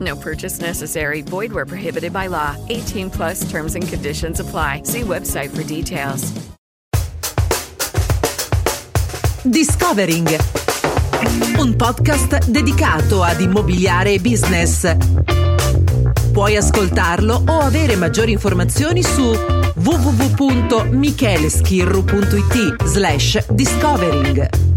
No purchase necessary. Void where prohibited by law. 18 plus terms and conditions apply. See website for details. Discovering. Un podcast dedicato ad immobiliare e business. Puoi ascoltarlo o avere maggiori informazioni su www.micheleschirru.it slash discovering.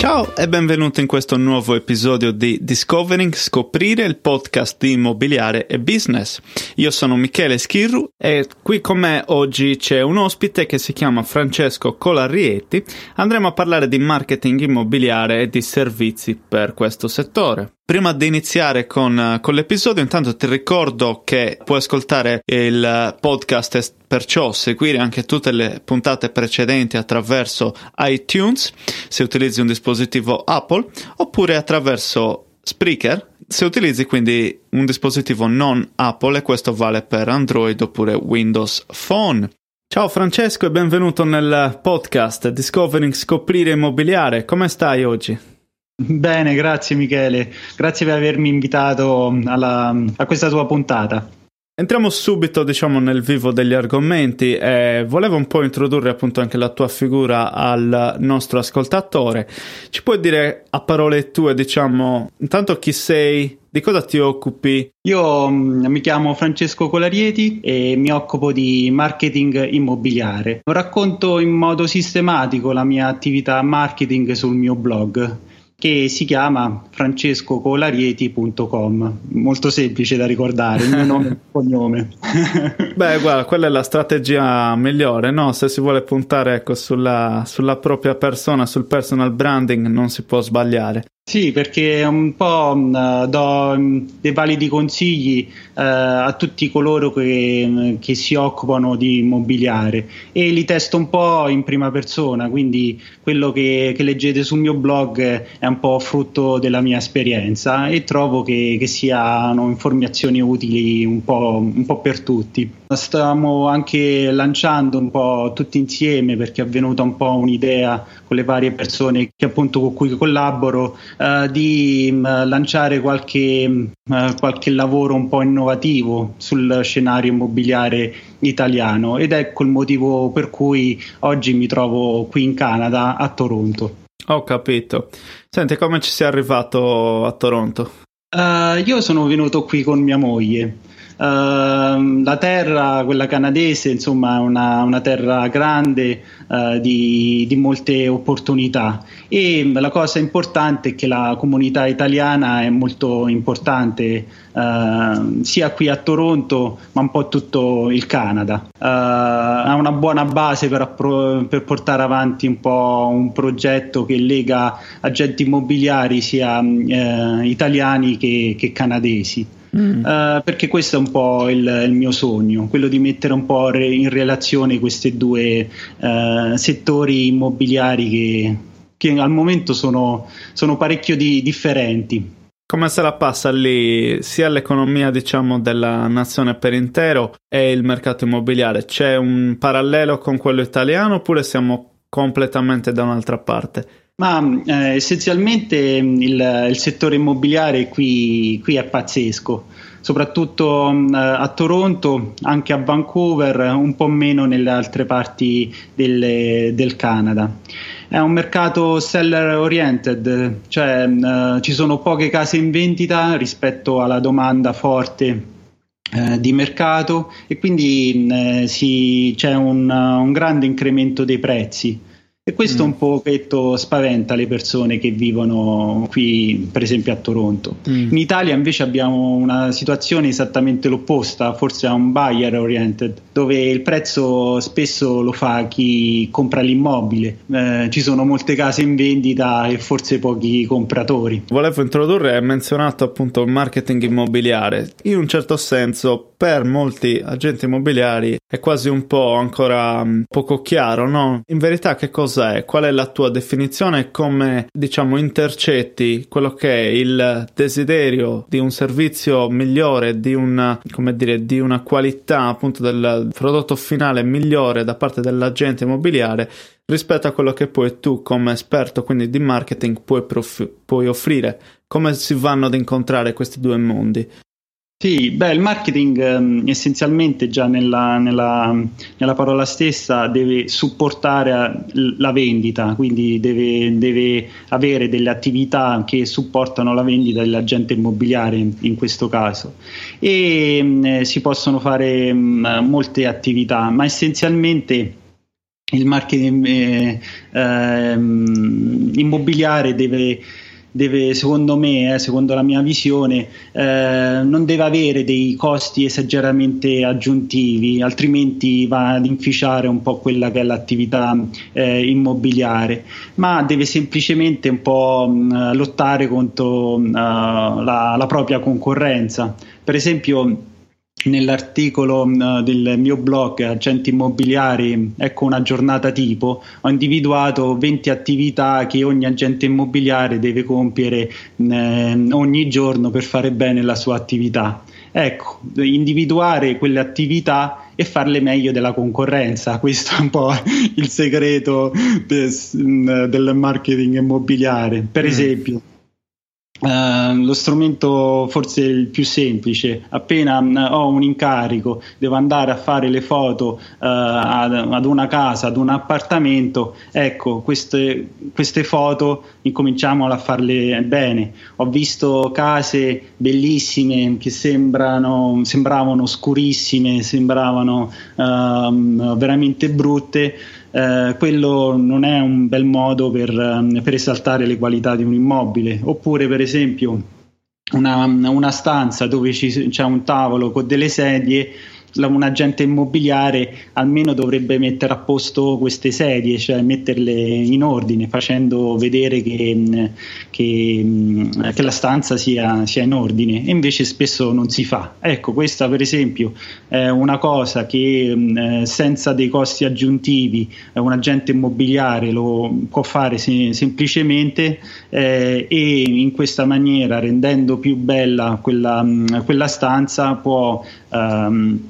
Ciao e benvenuto in questo nuovo episodio di Discovering Scoprire il podcast di immobiliare e business. Io sono Michele Schirru e qui con me oggi c'è un ospite che si chiama Francesco Colarieti. Andremo a parlare di marketing immobiliare e di servizi per questo settore. Prima di iniziare con, con, l'episodio, intanto ti ricordo che puoi ascoltare il podcast e perciò seguire anche tutte le puntate precedenti attraverso iTunes se utilizzi un dispositivo Apple oppure attraverso Spreaker se utilizzi quindi un dispositivo non Apple e questo vale per Android oppure Windows Phone. Ciao Francesco e benvenuto nel podcast Discovering Scoprire Immobiliare. Come stai oggi? Bene, grazie Michele, grazie per avermi invitato alla, a questa tua puntata. Entriamo subito, diciamo, nel vivo degli argomenti. Eh, volevo un po' introdurre appunto anche la tua figura al nostro ascoltatore. Ci puoi dire a parole tue, diciamo, intanto chi sei, di cosa ti occupi? Io um, mi chiamo Francesco Colarieti e mi occupo di marketing immobiliare. Racconto in modo sistematico la mia attività marketing sul mio blog che si chiama francescocolarieti.com molto semplice da ricordare il mio nome e cognome. Beh guarda quella è la strategia migliore no? se si vuole puntare ecco, sulla, sulla propria persona sul personal branding non si può sbagliare sì, perché un po' uh, do um, dei validi consigli uh, a tutti coloro che, che, si occupano di immobiliare e li testo un po' in prima persona, quindi quello che, che leggete sul mio blog è un po' frutto della mia esperienza e trovo che, che siano informazioni utili un po', un po' per tutti. Stiamo anche lanciando un po' tutti insieme perché è venuta un po' un'idea con le varie persone che appunto con cui collaboro uh, di uh, lanciare qualche, uh, qualche lavoro un po' innovativo sul scenario immobiliare italiano ed ecco il motivo per cui oggi mi trovo qui in Canada a Toronto. Ho capito. Senti, come ci sei arrivato a Toronto? io sono venuto qui con mia moglie. Uh, la terra, quella canadese, insomma, è una, una terra grande uh, di, di, molte opportunità e la cosa importante è che la comunità italiana è molto importante uh, sia qui a Toronto ma un po' tutto il Canada. ha una buona base per, appro- per, portare avanti un po' un progetto che lega agenti immobiliari sia italiani che, che canadesi. Mm. Uh, perché questo è un po' il, il, mio sogno, quello di mettere un po' re, in relazione questi due uh, settori immobiliari che, che, al momento sono, sono parecchio di, differenti. Come se la passa lì sia l'economia diciamo della nazione per intero e il mercato immobiliare? C'è un parallelo con quello italiano oppure siamo completamente da un'altra parte? Ma eh, essenzialmente il, il, settore immobiliare qui, qui è pazzesco, soprattutto eh, a Toronto, anche a Vancouver, un po' meno nelle altre parti del, del Canada. È un mercato seller oriented, cioè eh, ci sono poche case in vendita rispetto alla domanda forte eh, di mercato e quindi eh, si, c'è un, un, grande incremento dei prezzi. E questo mm. un pochetto spaventa le persone che vivono qui, per esempio a Toronto. Mm. In Italia invece abbiamo una situazione esattamente l'opposta, forse a un buyer oriented, dove il prezzo spesso lo fa chi compra l'immobile. Eh, ci sono molte case in vendita e forse pochi compratori. Volevo introdurre, hai menzionato appunto il marketing immobiliare. In un certo senso per molti agenti immobiliari è quasi un po' ancora um, poco chiaro, no? In verità che cosa è? Qual è la tua definizione? Come diciamo intercetti quello che è il desiderio di un servizio migliore, di una, come dire, di una qualità appunto del prodotto finale migliore da parte dell'agente immobiliare rispetto a quello che poi tu come esperto quindi di marketing puoi, prof- puoi offrire come si vanno ad incontrare questi due mondi sì, beh, il marketing ehm, essenzialmente già nella, nella, nella, parola stessa deve supportare la vendita, quindi deve, deve, avere delle attività che supportano la vendita dell'agente immobiliare in, in questo caso. E mh, eh, si possono fare mh, molte attività, ma essenzialmente il marketing eh, eh, immobiliare deve deve, secondo me, eh, secondo la mia visione, eh, non deve avere dei costi esageratamente aggiuntivi, altrimenti va ad inficiare un po' quella che è l'attività eh, immobiliare, ma deve semplicemente un po' mh, lottare contro mh, la, la propria concorrenza. Per esempio, nell'articolo uh, del mio blog Agenti Immobiliari, ecco una giornata tipo, ho individuato 20 attività che ogni agente immobiliare deve compiere eh, ogni giorno per fare bene la sua attività. Ecco, individuare quelle attività e farle meglio della concorrenza. Questo è un po' il segreto des, del marketing immobiliare. Per mm. esempio, Uh, lo strumento forse il più semplice, appena uh, ho un incarico, devo andare a fare le foto uh, ad, ad, una casa, ad un appartamento, ecco, queste, queste, foto incominciamo a farle bene. Ho visto case bellissime che sembrano, sembravano scurissime, sembravano ehm, veramente brutte eh, quello non è un bel modo per, ehm, per, esaltare le qualità di un immobile. Oppure, per esempio, una, una stanza dove ci, c'è un tavolo con delle sedie un agente immobiliare almeno dovrebbe mettere a posto queste sedie, cioè metterle in ordine, facendo vedere che, che, che la stanza sia, sia, in ordine, e invece spesso non si fa. Ecco, questa per esempio è una cosa che eh, senza dei costi aggiuntivi un agente immobiliare lo può fare se, semplicemente eh, e in questa maniera rendendo più bella quella, quella stanza può ehm,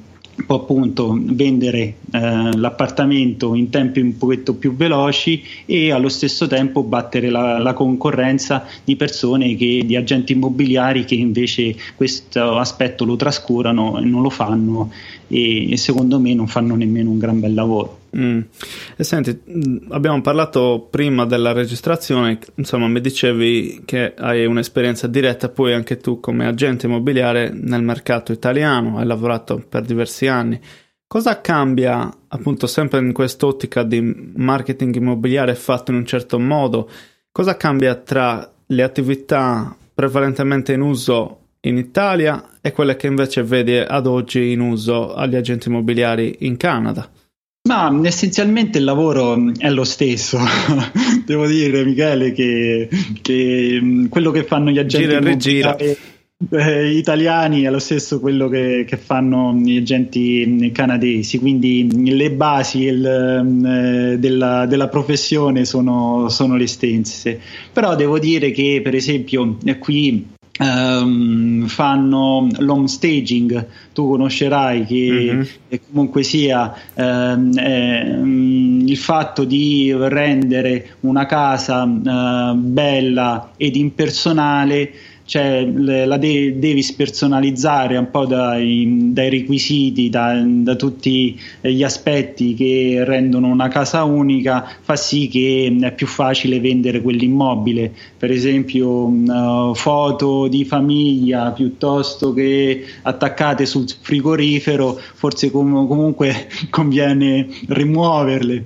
può appunto vendere eh, l'appartamento in tempi un pochetto più veloci e allo stesso tempo battere la, la concorrenza di persone che, di agenti immobiliari che invece questo aspetto lo trascurano e non lo fanno e, e secondo me non fanno nemmeno un gran bel lavoro. Mm. E senti, mm, abbiamo parlato prima della registrazione, insomma mi dicevi che hai un'esperienza diretta poi anche tu come agente immobiliare nel mercato italiano, hai lavorato per diversi anni. Cosa cambia appunto sempre in quest'ottica di marketing immobiliare fatto in un certo modo? Cosa cambia tra le attività prevalentemente in uso in Italia e quelle che invece vedi ad oggi in uso agli agenti immobiliari in Canada? Ma essenzialmente il lavoro è lo stesso, devo dire Michele che, che mm, quello che fanno gli agenti immobiliari eh, italiani è lo stesso quello che, che, fanno gli agenti canadesi, quindi le basi il, mm, eh, della, della, professione sono, sono le stesse. Però devo dire che per esempio qui Um, fanno l'home staging, tu conoscerai che mm-hmm. comunque sia um, eh, um, il fatto di rendere una casa uh, bella ed impersonale cioè la de- devi spersonalizzare un po' dai, dai requisiti, da, da, tutti gli aspetti che rendono una casa unica, fa sì che è più facile vendere quell'immobile, per esempio uh, foto di famiglia piuttosto che attaccate sul frigorifero, forse com- comunque conviene rimuoverle.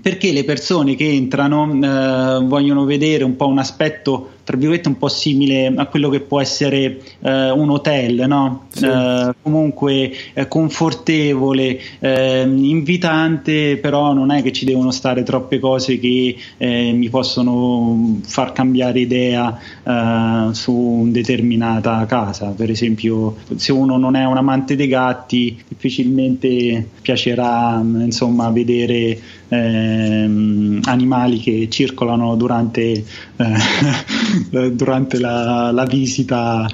Perché le persone che entrano eh, vogliono vedere un po' un aspetto tra virgolette un po' simile a quello che può essere eh, un hotel, no? sì. eh, comunque eh, confortevole, ehm, invitante, però non è che ci devono stare troppe cose che eh, mi possono far cambiare idea eh, su una determinata casa. Per esempio, se uno non è un amante dei gatti, difficilmente piacerà insomma vedere ehm, animali che circolano durante eh, Eh, durante la, la visita.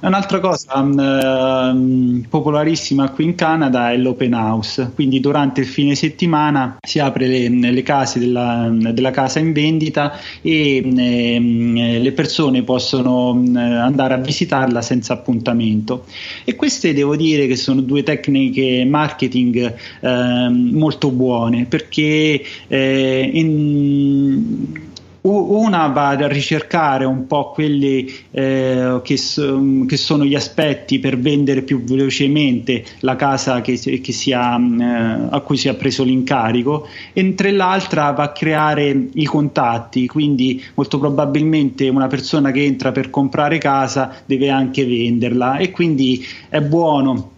Un'altra cosa um, popolarissima qui in Canada è l'open house, quindi durante il fine settimana si apre le, le case della, della, casa in vendita e um, le persone possono um, andare a visitarla senza appuntamento. E queste devo dire che sono due tecniche marketing molto buone perché eh, in, una va a ricercare un po' quelli eh, che, so, che, sono gli aspetti per vendere più velocemente la casa che, che sia, eh, a cui si è preso l'incarico, mentre l'altra va a creare i contatti, quindi molto probabilmente una persona che entra per comprare casa deve anche venderla. E quindi è buono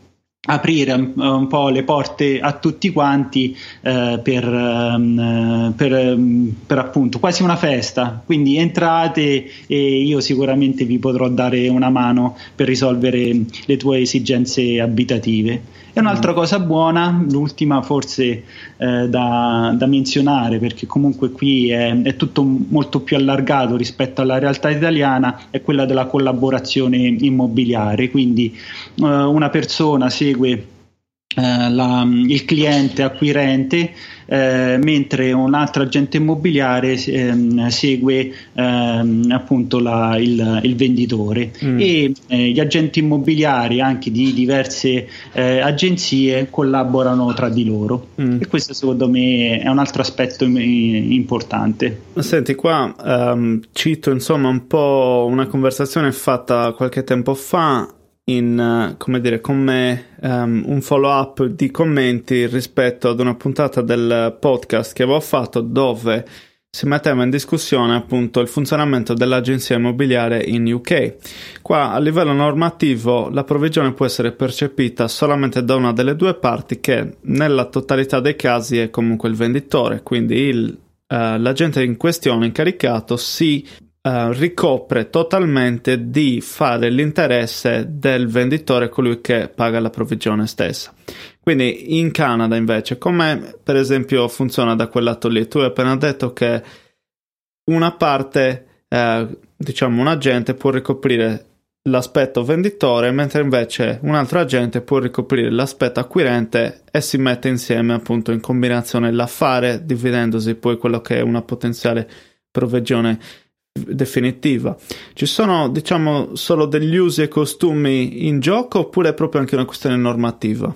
aprire un, un, po' le porte a tutti quanti eh, per, um, per, um, per, appunto quasi una festa. Quindi entrate e io sicuramente vi potrò dare una mano per risolvere le tue esigenze abitative e un'altra cosa buona, l'ultima forse eh, da, da, menzionare, perché comunque qui è, è, tutto molto più allargato rispetto alla realtà italiana, è quella della collaborazione immobiliare. Quindi eh, una persona segue eh, la, il cliente acquirente eh, mentre un altro agente immobiliare ehm, segue ehm, appunto la, il, il, venditore mm. e eh, gli agenti immobiliari anche di diverse eh, agenzie collaborano tra di loro mm. e questo secondo me è un altro aspetto importante. Senti qua um, cito insomma un po' una conversazione fatta qualche tempo fa in, come dire, come um, un follow up di commenti rispetto ad una puntata del podcast che avevo fatto dove si metteva in discussione appunto il funzionamento dell'agenzia immobiliare in UK. Qua a livello normativo la provvigione può essere percepita solamente da una delle due parti che nella totalità dei casi è comunque il venditore, quindi il, uh, l'agente in questione incaricato si Uh, ricopre totalmente di fare l'interesse del venditore, colui che paga la provvigione stessa. Quindi in Canada invece, come per esempio funziona da quel lato lì? Tu hai appena detto che una parte, eh, diciamo un agente può ricoprire l'aspetto venditore, mentre invece un altro agente può ricoprire l'aspetto acquirente e si mette insieme appunto in combinazione l'affare, dividendosi poi quello che è una potenziale provvigione definitiva. Ci sono, diciamo, solo degli usi e costumi in gioco oppure è proprio anche una questione normativa?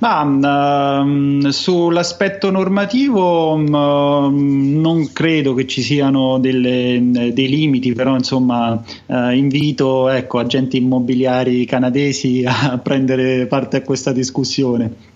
Ma um, sull'aspetto normativo um, non credo che ci siano delle, dei limiti, però insomma uh, invito ecco, agenti immobiliari canadesi a prendere parte a questa discussione.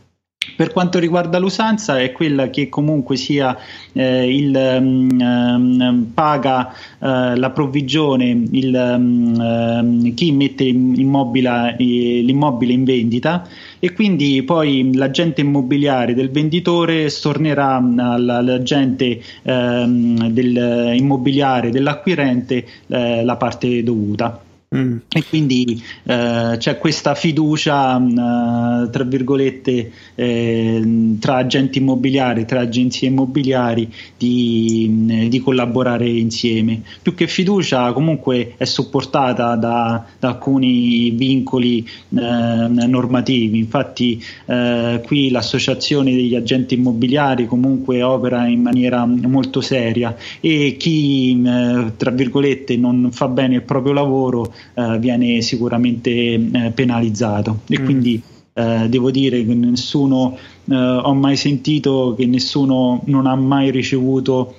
Per quanto riguarda l'usanza è quella che comunque sia eh, il, um, paga uh, la provvigione il, um, chi mette immobile, l'immobile in vendita e quindi poi l'agente immobiliare del venditore stornerà all'agente um, del immobiliare dell'acquirente uh, la parte dovuta. Mm. E quindi eh, c'è questa fiducia, mh, tra virgolette, eh, tra agenti immobiliari, tra agenzie immobiliari di, mh, di, collaborare insieme. Più che fiducia, comunque è supportata da, da alcuni vincoli eh, normativi. Infatti, eh, qui l'associazione degli agenti immobiliari comunque opera in maniera molto seria e chi, mh, tra virgolette, non fa bene il proprio lavoro eh, viene sicuramente eh, penalizzato e mm. quindi eh, devo dire che nessuno eh, ho mai sentito che nessuno non ha mai ricevuto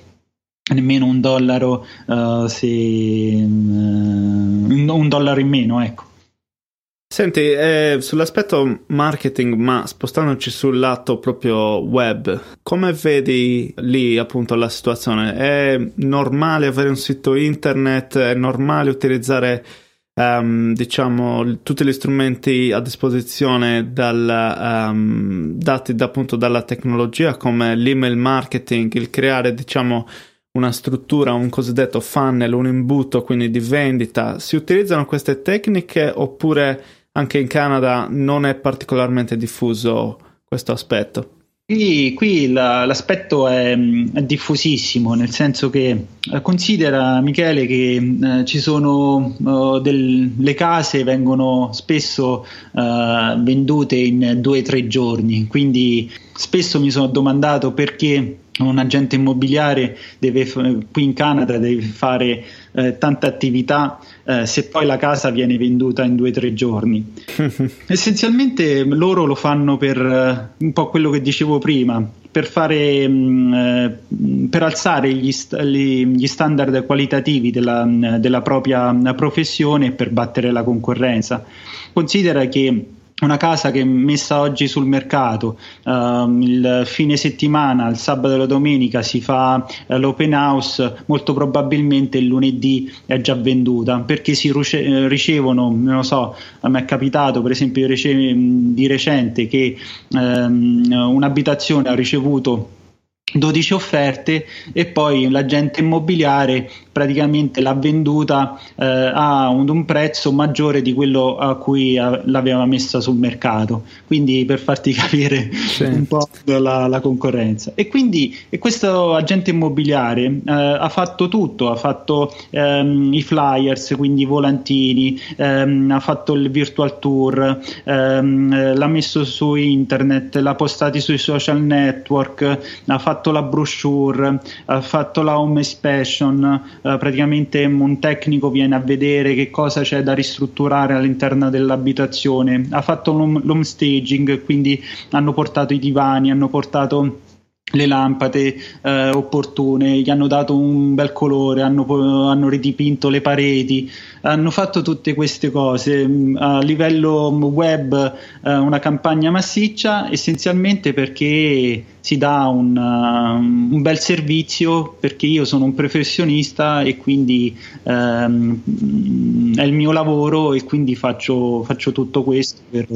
nemmeno un dollaro uh, se uh, un dollaro in meno ecco Senti, eh, sull'aspetto marketing, ma spostandoci sul lato proprio web, come vedi lì appunto la situazione? È normale avere un sito internet? È normale utilizzare um, diciamo tutti gli strumenti a disposizione dal, um, dati da, appunto dalla tecnologia come l'email marketing, il creare diciamo una struttura, un cosiddetto funnel, un imbuto quindi di vendita? Si utilizzano queste tecniche oppure anche in Canada non è particolarmente diffuso questo aspetto. Qui, qui la, l'aspetto è, è, diffusissimo, nel senso che eh, considera Michele che eh, ci sono uh, delle case vengono spesso uh, vendute in due o tre giorni, quindi spesso mi sono domandato perché un agente immobiliare deve, qui in Canada deve fare eh, tanta attività eh, se poi la casa viene venduta in due o tre giorni. Essenzialmente loro lo fanno per eh, un po' quello che dicevo prima, per, fare, mh, mm, eh, per alzare gli, st- gli, standard qualitativi della, della propria professione e per battere la concorrenza. Considera che una casa che è messa oggi sul mercato, uh, il fine settimana, il sabato e la domenica si fa uh, l'open house, molto probabilmente il lunedì è già venduta perché si ruce- ricevono, non lo so, me è capitato per esempio di recente che um, un'abitazione ha ricevuto 12 offerte e poi l'agente immobiliare praticamente l'ha venduta eh, a un, un, prezzo maggiore di quello a cui a, l'aveva messa sul mercato. Quindi per farti capire sì. un po' la, la, concorrenza. E quindi e questo agente immobiliare eh, ha fatto tutto. Ha fatto ehm, i flyers quindi i volantini ehm, ha fatto il virtual tour ehm, l'ha messo su internet l'ha postati sui social network ha fatto fatto la brochure, ha fatto la home inspection, eh, praticamente un tecnico viene a vedere che cosa c'è da ristrutturare all'interno dell'abitazione, ha fatto l'home staging, quindi hanno portato i divani, hanno portato le lampade eh, opportune, gli hanno dato un bel colore, hanno, hanno, ridipinto le pareti, hanno fatto tutte queste cose mm, a livello web, eh, una campagna massiccia essenzialmente perché si dà un, uh, un, bel servizio perché io sono un professionista e quindi um, è il mio lavoro e quindi faccio, faccio tutto questo per,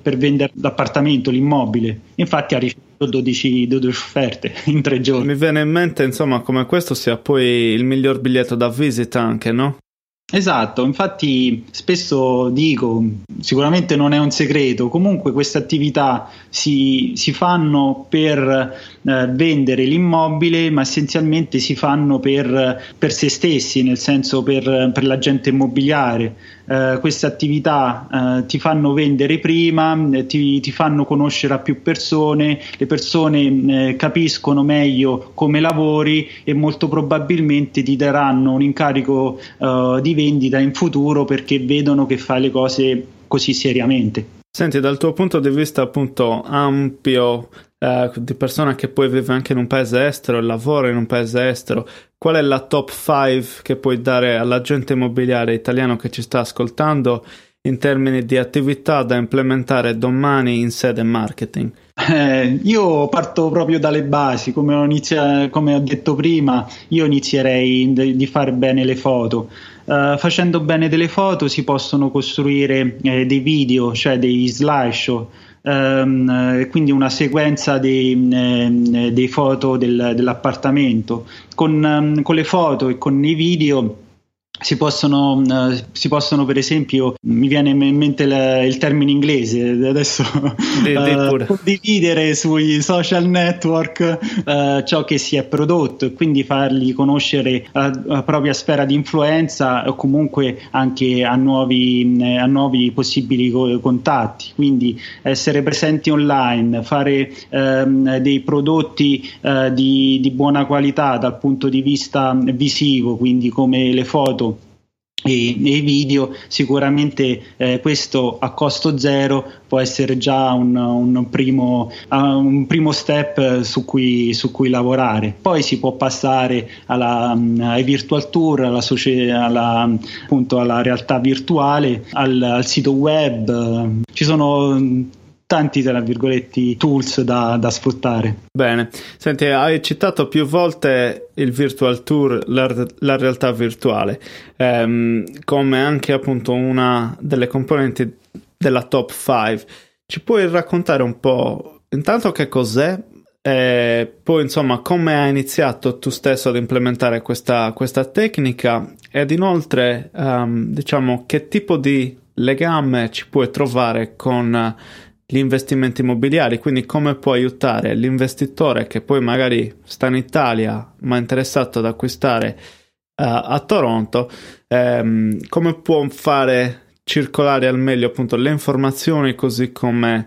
per vendere l'appartamento, l'immobile. Infatti ha ricevuto 12, 12 offerte in tre giorni. Mi viene in mente insomma come questo sia poi il miglior biglietto da visita anche, no? Esatto, infatti spesso dico, sicuramente non è un segreto, comunque queste attività si, si fanno per eh, vendere l'immobile, ma essenzialmente si fanno per, per se stessi, nel senso per, per l'agente immobiliare. Eh, queste attività eh, ti fanno vendere prima, eh, ti, ti, fanno conoscere a più persone, le persone eh, capiscono meglio come lavori e molto probabilmente ti daranno un incarico di vendita in futuro perché vedono che fai le cose così seriamente. Senti, dal tuo punto di vista appunto ampio eh, di persona che poi vive anche in un paese estero e lavora in un paese estero, qual è la top 5 che puoi dare all'agente immobiliare italiano che ci sta ascoltando in termini di attività da implementare domani in sede marketing? Eh, io parto proprio dalle basi, come ho, inizia- come ho detto prima, io inizierei di, di fare bene le foto. Uh, facendo bene delle foto si possono costruire eh, dei video, cioè dei slideshow, um, quindi una sequenza dei, eh, dei foto del, dell'appartamento. Con, um, con, le foto e con i video si possono, uh, si possono, per esempio, mi viene in mente il, il termine inglese adesso, uh, condividere sui social network uh, ciò che si è prodotto e quindi fargli conoscere la, la propria sfera di influenza o comunque anche a nuovi, a nuovi possibili co- contatti. Quindi essere presenti online, fare um, dei prodotti di, di buona qualità dal punto di vista visivo, quindi come le foto e nei video sicuramente eh, questo a costo zero può essere già un, un, primo, uh, un primo, step su cui, su cui, lavorare. Poi si può passare alla, um, ai virtual tour alla, alla, appunto, alla realtà virtuale al, al sito web. Ci sono tanti tra virgolette tools da, da, sfruttare. Bene, senti, hai citato più volte il virtual tour, la, la realtà virtuale, ehm, come anche appunto una delle componenti della top 5. Ci puoi raccontare un po' intanto che cos'è? E poi insomma come hai iniziato tu stesso ad implementare questa, questa tecnica ed inoltre um, diciamo che tipo di legame ci puoi trovare con gli investimenti immobiliari, quindi come può aiutare l'investitore che poi magari sta in Italia ma è interessato ad acquistare uh, a Toronto, ehm, come può fare circolare al meglio appunto le informazioni così come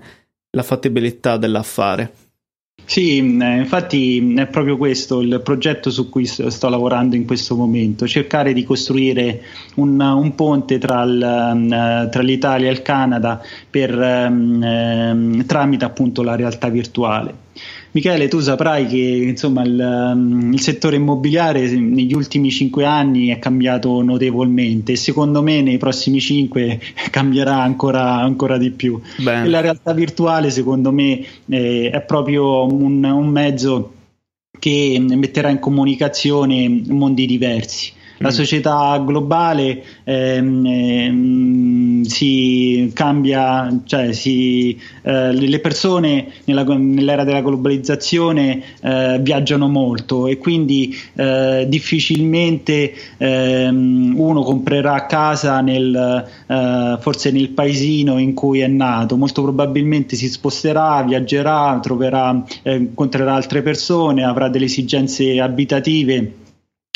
la fattibilità dell'affare. Sì, eh, infatti è proprio questo il progetto su cui sto lavorando in questo momento, cercare di costruire un, un ponte tra, il, eh, tra, l'Italia e il Canada per, eh, tramite appunto la realtà virtuale. Michele, tu saprai che insomma, il, um, il, settore immobiliare negli ultimi cinque anni è cambiato notevolmente e secondo me nei prossimi cinque cambierà ancora, ancora di più. La realtà virtuale secondo me eh, è proprio un, un mezzo che metterà in comunicazione mondi diversi la mm. società globale ehm, ehm, si cambia, cioè si, eh, le persone nella, nell'era della globalizzazione eh, viaggiano molto e quindi eh, difficilmente ehm, uno comprerà casa nel, eh, forse nel paesino in cui è nato, molto probabilmente si sposterà, viaggerà, troverà, eh, incontrerà altre persone, avrà delle esigenze abitative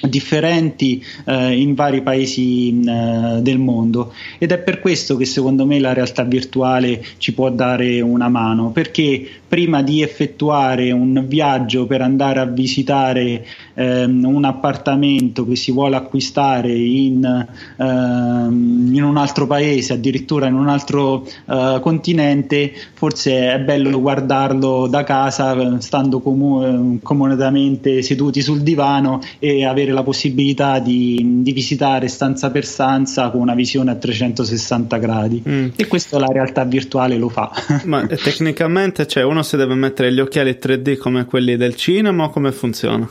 differenti eh, in vari paesi eh, del mondo. Ed è per questo che secondo me la realtà virtuale ci può dare una mano perché prima di effettuare un viaggio per andare a visitare ehm, un appartamento che si vuole acquistare in, ehm, in un altro paese addirittura in un altro eh, continente forse è bello guardarlo da casa stando comu- comodamente seduti sul divano e avere avere la possibilità di, di, visitare stanza per stanza con una visione a 360 gradi mm. e questo la realtà virtuale lo fa. Ma tecnicamente cioè, uno si deve mettere gli occhiali 3D come quelli del cinema o come funziona?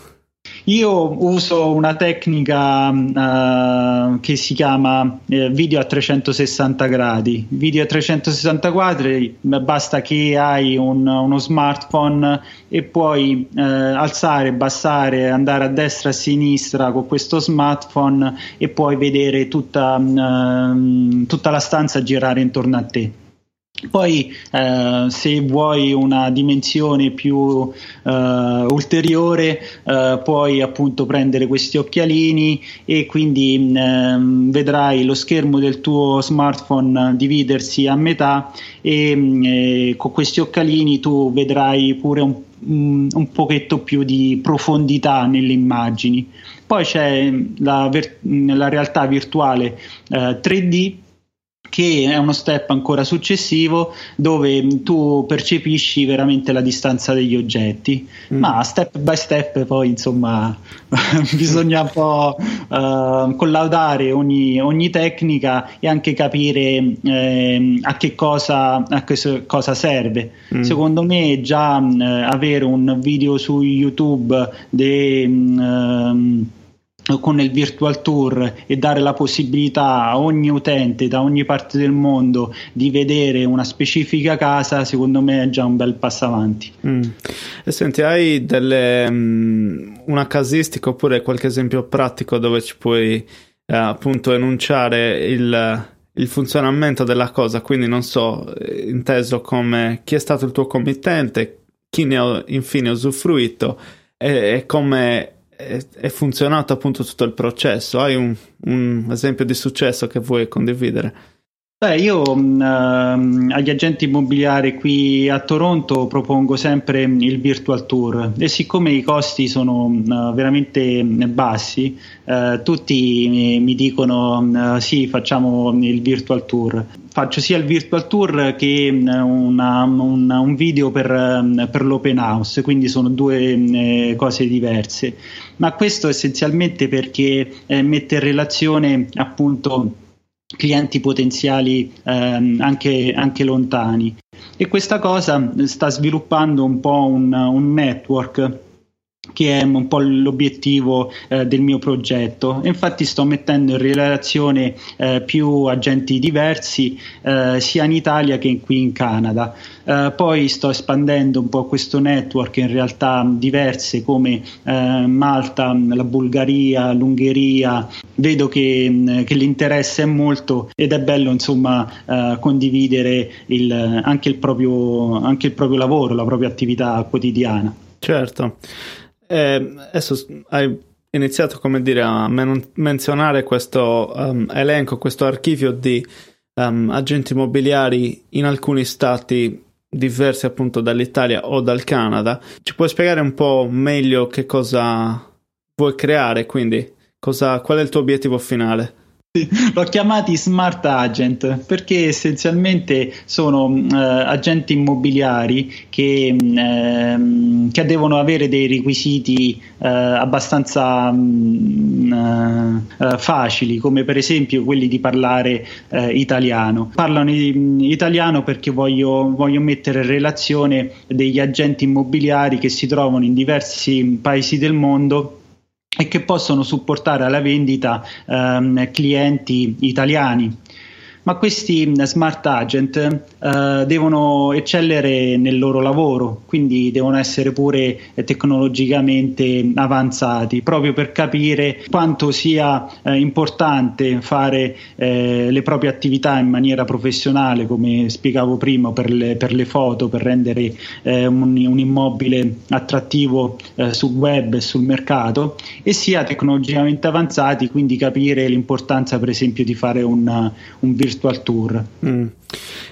Io uso una tecnica uh, che si chiama uh, video a 360 gradi. Video a 360 gradi basta che hai un, uno smartphone e puoi uh, alzare, abbassare, andare a destra e a sinistra con questo smartphone e puoi vedere tutta, tutta la stanza girare intorno a te. Poi eh, se vuoi una dimensione più eh, ulteriore eh, puoi appunto prendere questi occhialini e quindi ehm, vedrai lo schermo del tuo smartphone dividersi a metà e eh, con questi occhialini tu vedrai pure un, un pochetto più di profondità nelle immagini. Poi c'è la, la realtà virtuale 3D eh, che è uno step ancora successivo dove tu percepisci veramente la distanza degli oggetti, mm. ma step by step poi insomma bisogna un po' uh, collaudare ogni, ogni, tecnica e anche capire eh, a che cosa, a che cosa serve. Mm. Secondo me già uh, avere un video su YouTube de, um, con il virtual tour e dare la possibilità a ogni utente da ogni parte del mondo di vedere una specifica casa, secondo me è già un bel passo avanti. Mm. E senti, hai delle, um, una casistica oppure qualche esempio pratico dove ci puoi eh, appunto enunciare il, il, funzionamento della cosa, quindi non so, eh, inteso come chi è stato il tuo committente, chi ne ha infine usufruito e, e come è, funzionato appunto tutto il processo. Hai un, un esempio di successo che vuoi condividere? Beh, io mh, ehm, agli agenti immobiliari qui a Toronto propongo sempre il virtual tour e siccome i costi sono mh, veramente bassi, eh, tutti mi, mi dicono mh, sì, facciamo il virtual tour. Faccio sia il virtual tour che una, una, un video per, per, l'open house, quindi sono due eh, cose diverse. Ma questo essenzialmente perché eh, mette in relazione appunto clienti potenziali ehm, anche, anche, lontani. E questa cosa sta sviluppando un po' un, un network che è un po' l'obiettivo eh, del mio progetto. Infatti sto mettendo in relazione eh, più agenti diversi eh, sia in Italia che qui in Canada. Eh, poi sto espandendo un po' questo network in realtà diverse come eh, Malta, la Bulgaria, l'Ungheria. Vedo che, che, l'interesse è molto ed è bello insomma eh, condividere il, anche, il proprio, anche il proprio lavoro, la propria attività quotidiana. Certo. Eh, adesso hai iniziato come dire, a men- menzionare questo um, elenco, questo archivio di um, agenti immobiliari in alcuni stati diversi appunto dall'Italia o dal Canada. Ci puoi spiegare un po' meglio che cosa vuoi creare, quindi cosa, qual è il tuo obiettivo finale? L'ho chiamati smart agent perché essenzialmente sono eh, agenti immobiliari che, eh, che, devono avere dei requisiti eh, abbastanza mh, mm, eh, facili, come per esempio quelli di parlare eh, italiano. Parlano italiano perché voglio, voglio mettere in relazione degli agenti immobiliari che si trovano in diversi paesi del mondo e che possono supportare alla vendita ehm, clienti italiani ma questi smart agent eh, devono eccellere nel loro lavoro, quindi devono essere pure tecnologicamente avanzati, proprio per capire quanto sia eh, importante fare eh, le proprie attività in maniera professionale, come spiegavo prima, per le, per le foto, per rendere eh, un, un, immobile attrattivo eh, sul web e sul mercato, e sia tecnologicamente avanzati, quindi capire l'importanza per esempio di fare un, un virtual virtual tour. Mm.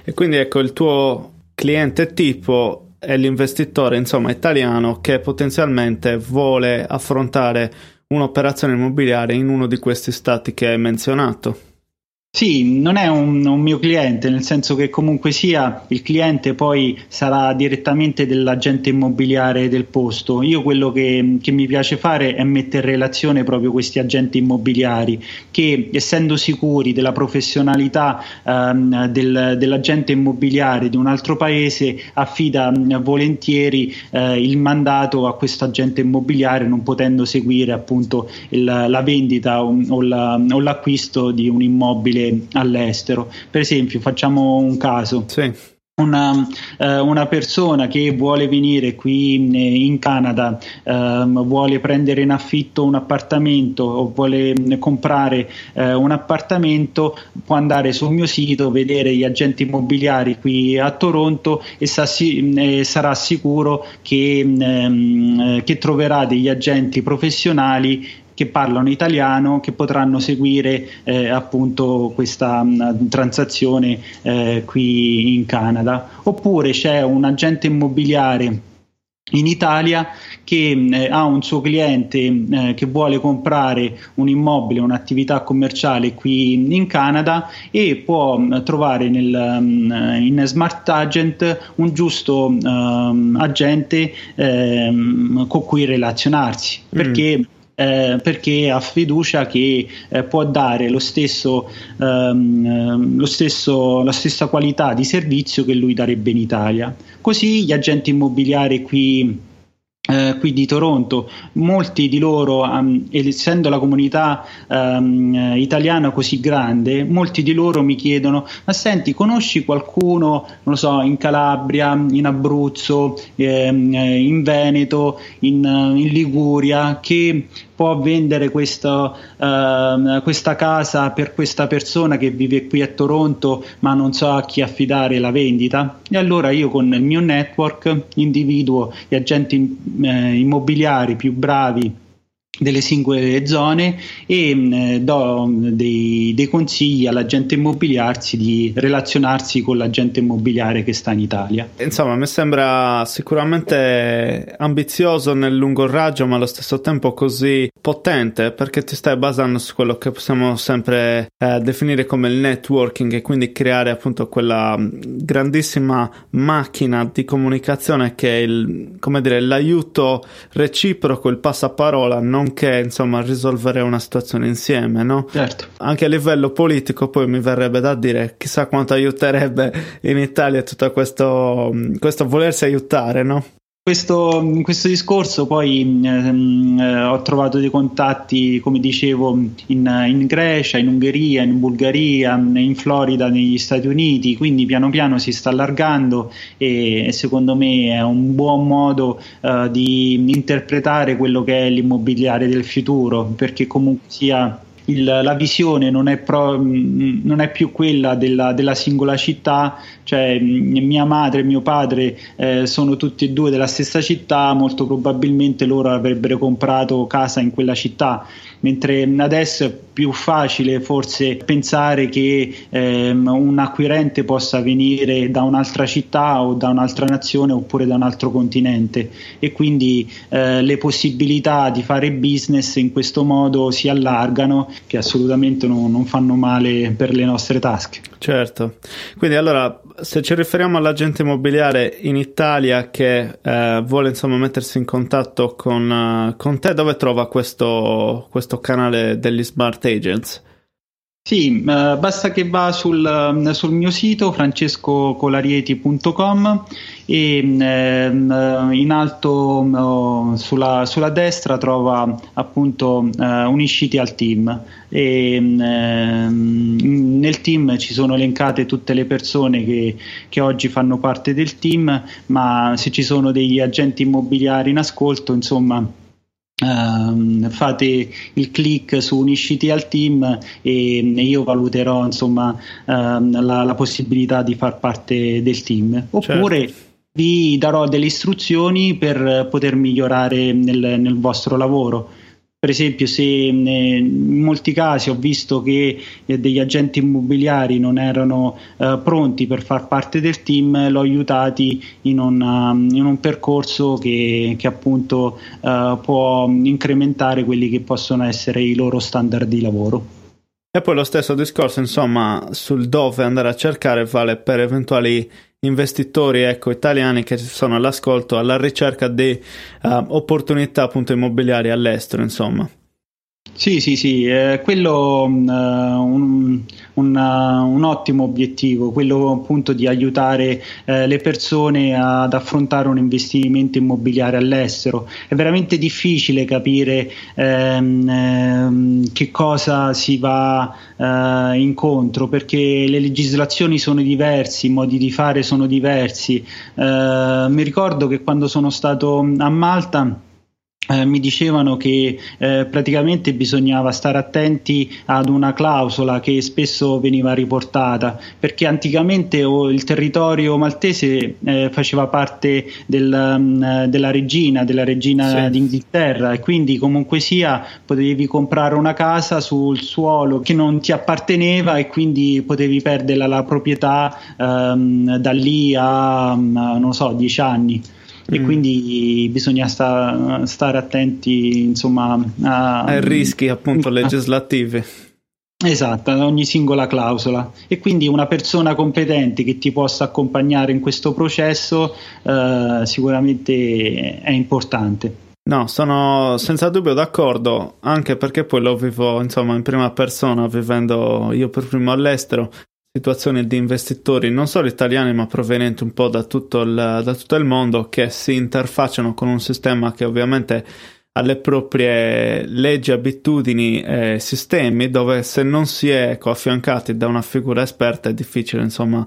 E quindi ecco il tuo cliente tipo è l'investitore insomma italiano che potenzialmente vuole affrontare un'operazione immobiliare in uno di questi stati che hai menzionato. Sì, non è un, un, mio cliente, nel senso che comunque sia il cliente poi sarà direttamente dell'agente immobiliare del posto. Io quello che, che mi piace fare è mettere in relazione proprio questi agenti immobiliari che essendo sicuri della professionalità ehm, del, dell'agente immobiliare di un altro paese affida volentieri eh, il mandato a questo agente immobiliare non potendo seguire appunto il, la vendita o, o, la, o l'acquisto di un immobile all'estero. Per esempio, facciamo un caso. Sì. Una, eh, una, persona che vuole venire qui in, in Canada, eh, vuole prendere in affitto un appartamento o vuole comprare eh, un appartamento, può andare sul mio sito, vedere gli agenti immobiliari qui a Toronto e sa, si, sarà sicuro che, ehm, che troverà degli agenti professionali che parlano italiano che potranno seguire eh, appunto questa mh, mm, transazione eh, qui in Canada. Oppure c'è un agente immobiliare in Italia che eh, ha un suo cliente eh, che vuole comprare un immobile, un'attività commerciale qui in Canada e può mh, mm, trovare nel, mh, mm, in Smart Agent un giusto uh, agente uh, con cui relazionarsi mm. perché eh, perché ha fiducia che eh, può dare lo stesso, ehm, lo stesso, la stessa qualità di servizio che lui darebbe in Italia. Così gli agenti immobiliari qui eh, qui di Toronto. Molti di loro, um, essendo la comunità um, italiana così grande, molti di loro mi chiedono: Ma senti, conosci qualcuno, non lo so, in Calabria, in Abruzzo, ehm, in Veneto, in, in Liguria, che può vendere questo, uh, questa casa per questa persona che vive qui a Toronto ma non so a chi affidare la vendita e allora io con il mio network individuo gli agenti eh, immobiliari più bravi delle singole zone e mh, eh, do dei, dei, consigli all'agente immobiliarsi di relazionarsi con l'agente immobiliare che sta in Italia. Insomma, mi sembra sicuramente ambizioso nel lungo raggio, ma allo stesso tempo così potente perché ti stai basando su quello che possiamo sempre eh, definire come il networking e quindi creare appunto quella grandissima macchina di comunicazione che è il, come dire, l'aiuto reciproco, il passaparola, non nonché insomma risolvere una situazione insieme, no? Certo. Anche a livello politico poi mi verrebbe da dire chissà quanto aiuterebbe in Italia tutto questo, questo volersi aiutare, no? Questo, questo, discorso poi ehm, eh, ho trovato dei contatti, come dicevo, in, in, Grecia, in Ungheria, in Bulgaria, in Florida, negli Stati Uniti, quindi piano piano si sta allargando e, e secondo me è un buon modo eh, di interpretare quello che è l'immobiliare del futuro, perché comunque sia il, la visione non è, pro, non è, più quella della, della, singola città, cioè mia madre e mio padre eh, sono tutti e due della stessa città, molto probabilmente loro avrebbero comprato casa in quella città. Mentre adesso è più facile forse pensare che ehm, un acquirente possa venire da un'altra città o da un'altra nazione oppure da un altro continente. E quindi eh, le possibilità di fare business in questo modo si allargano che assolutamente non, non fanno male per le nostre tasche. Certo, quindi allora se ci riferiamo all'agente immobiliare in Italia che eh, vuole insomma mettersi in contatto con, uh, con te, dove trova questo, questo canale degli smart agents? Sì, eh, basta che va sul, mm, sul mio sito francescocolarieti.com e eh, in alto oh, sulla, sulla, destra trova appunto eh, unisciti al team. E nel team ci sono elencate tutte le persone che, che oggi fanno parte del team, ma se ci sono degli agenti immobiliari in ascolto, insomma Uh, fate il click su unisciti al team e io valuterò insomma uh, la, la, possibilità di far parte del team oppure certo. vi darò delle istruzioni per poter migliorare nel, nel vostro lavoro per esempio, se in molti casi ho visto che eh, degli agenti immobiliari non erano eh, pronti per far parte del team, l'ho aiutati in, una, in un percorso che, che appunto eh, può incrementare quelli che possono essere i loro standard di lavoro. E poi lo stesso discorso, insomma, sul dove andare a cercare vale per eventuali investitori ecco, italiani che sono all'ascolto alla ricerca di uh, opportunità appunto immobiliari all'estero, insomma. Sì, sì, sì, eh, quello uh, un, un, uh, un, ottimo obiettivo, quello appunto di aiutare uh, le persone ad affrontare un investimento immobiliare all'estero. È veramente difficile capire um, um, che cosa si va incontro perché le legislazioni sono diverse, i modi di fare sono diversi. mi ricordo che quando sono stato a Malta eh, mi dicevano che eh, praticamente bisognava stare attenti ad una clausola che spesso veniva riportata perché anticamente oh, il territorio maltese eh, faceva parte del, um, della regina, della regina sì. d'Inghilterra e quindi comunque sia potevi comprare una casa sul suolo che non ti apparteneva e quindi potevi perdere la, la proprietà um, da lì a um, non so dieci anni e mm. quindi bisogna sta, stare attenti insomma a, ai rischi appunto legislativi. Esatto, ad ogni singola clausola e quindi una persona competente che ti possa accompagnare in questo processo eh, sicuramente è importante. No, sono senza dubbio d'accordo, anche perché poi lo vivo insomma in prima persona, vivendo io per primo all'estero situazioni di investitori non solo italiani ma provenienti un po' da tutto il, da tutto il mondo che si interfacciano con un sistema che ovviamente ha le proprie leggi, abitudini e sistemi dove se non si è ecco, affiancati da una figura esperta è difficile insomma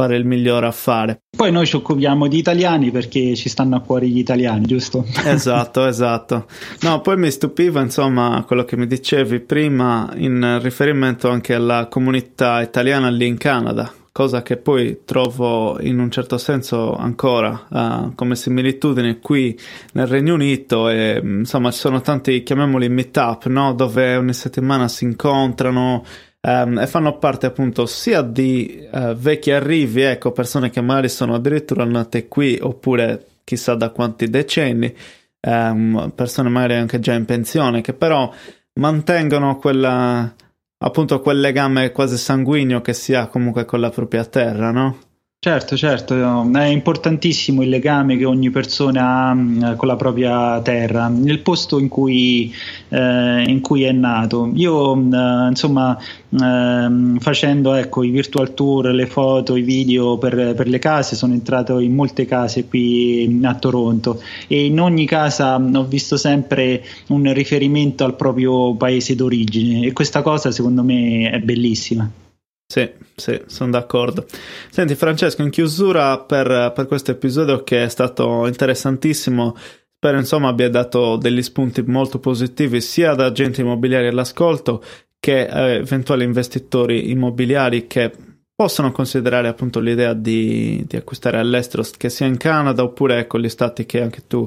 fare il miglior affare. Poi noi ci occupiamo di italiani perché ci stanno a cuore gli italiani, giusto? Esatto, esatto. No, poi mi stupiva, insomma, quello che mi dicevi prima in riferimento anche alla comunità italiana lì in Canada, cosa che poi trovo in un certo senso ancora uh, come similitudine qui nel Regno Unito e insomma ci sono tanti, chiamiamoli meetup, no? dove ogni settimana si incontrano um, e fanno parte appunto sia di uh, vecchi arrivi, ecco, persone che magari sono addirittura nate qui oppure chissà da quanti decenni, um, persone magari anche già in pensione, che però mantengono quella, appunto quel legame quasi sanguigno che si ha comunque con la propria terra, no? Certo, certo, è importantissimo il legame che ogni persona ha mm, con la propria terra, nel posto in cui, eh, in cui è nato. Io, mm, eh, insomma, eh, facendo ecco, i virtual tour, le foto, i video per, per, le case, sono entrato in molte case qui a Toronto e in ogni casa mm, ho visto sempre un riferimento al proprio paese d'origine e questa cosa secondo me è bellissima. Sì, sì, sono d'accordo. Senti Francesco, in chiusura per, per questo episodio che è stato interessantissimo, spero insomma abbia dato degli spunti molto positivi sia ad agenti immobiliari all'ascolto che a eventuali investitori immobiliari che possono considerare appunto l'idea di, di acquistare all'estero, che sia in Canada oppure ecco gli stati che anche tu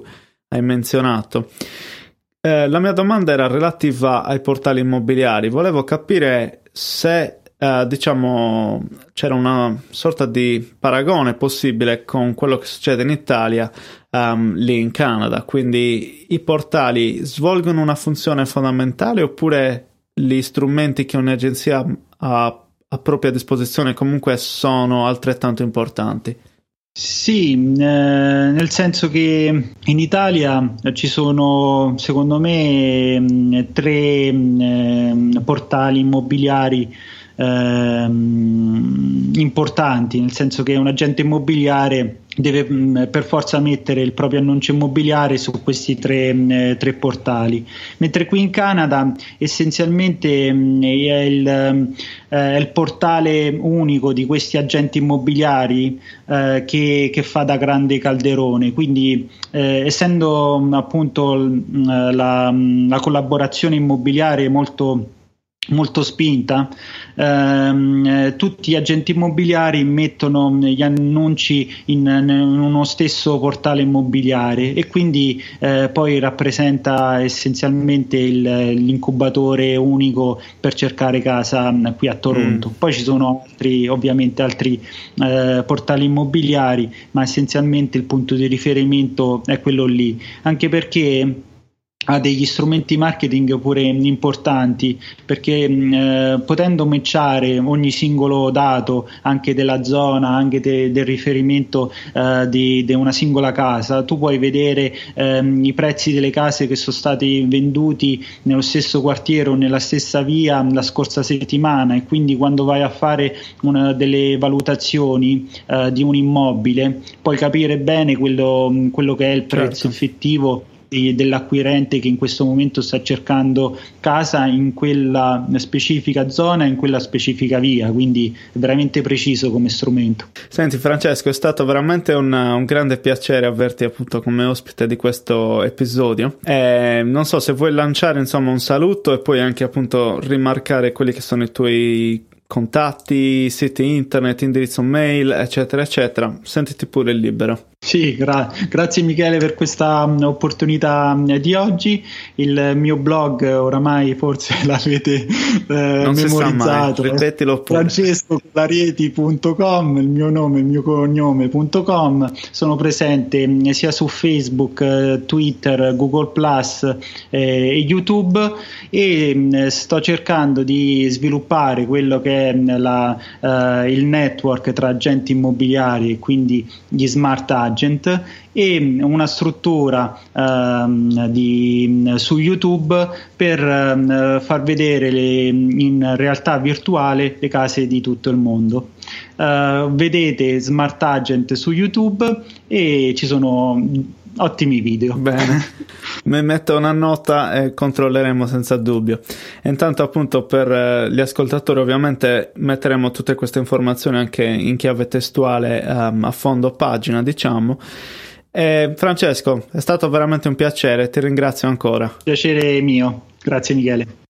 hai menzionato. Eh, la mia domanda era relativa ai portali immobiliari. Volevo capire se Uh, diciamo c'era una sorta di paragone possibile con quello che succede in Italia um, lì in Canada. Quindi i portali svolgono una funzione fondamentale oppure gli strumenti che un'agenzia ha a propria disposizione comunque sono altrettanto importanti? Sì, eh, nel senso che in Italia ci sono secondo me mm, tre eh, portali immobiliari ehm, importanti, nel senso che un agente immobiliare deve mm, per forza mettere il proprio annuncio immobiliare su questi tre, eh, tre portali, mentre qui in Canada essenzialmente mm, è, il, eh, è, il, portale unico di questi agenti immobiliari eh, che, che, fa da grande calderone, quindi eh, essendo appunto la, la collaborazione immobiliare molto molto spinta, ehm, eh, tutti gli agenti immobiliari mettono gli annunci in, in uno stesso portale immobiliare e quindi eh, poi rappresenta essenzialmente il, l'incubatore unico per cercare casa mm, qui a Toronto. Mm. Poi ci sono altri, ovviamente altri eh, portali immobiliari, ma essenzialmente il punto di riferimento è quello lì, anche perché ha degli strumenti marketing pure importanti perché eh, potendo matchare ogni singolo dato anche della zona anche de, del riferimento eh, di, di, una singola casa tu puoi vedere ehm, i prezzi delle case che sono stati venduti nello stesso quartiere o nella stessa via la scorsa settimana e quindi quando vai a fare una delle valutazioni eh, di un immobile puoi capire bene quello, quello che è il prezzo certo. effettivo dell'acquirente che in questo momento sta cercando casa in quella specifica zona, in quella specifica via, quindi è veramente preciso come strumento. Senti Francesco, è stato veramente un, un grande piacere averti appunto come ospite di questo episodio. Eh, non so se vuoi lanciare insomma un saluto e poi anche appunto rimarcare quelli che sono i tuoi contatti, siti internet, indirizzo mail, eccetera, eccetera. Sentiti pure libero. Sì, gra- grazie Michele per questa um, opportunità um, di oggi. Il mio blog oramai forse l'avete eh, memorizzato. Ripetilo pure. francescocolarieti.com, il mio nome, il mio cognome.com. Sono presente mm, sia su Facebook, eh, Twitter, Google Plus eh, e YouTube e mm, sto cercando di sviluppare quello che è mm, la, eh, il network tra agenti immobiliari e quindi gli smart agent Agent e una struttura ehm, di, su YouTube per ehm, far vedere le, in realtà virtuale le case di tutto il mondo. Uh, vedete Smart Agent su YouTube e ci sono ottimi video. Bene, mi metto una nota e controlleremo senza dubbio. Intanto, appunto, per eh, gli ascoltatori, ovviamente metteremo tutte queste informazioni anche in chiave testuale um, a fondo pagina, diciamo. E, Francesco, è stato veramente un piacere, ti ringrazio ancora. Piacere mio, grazie Michele.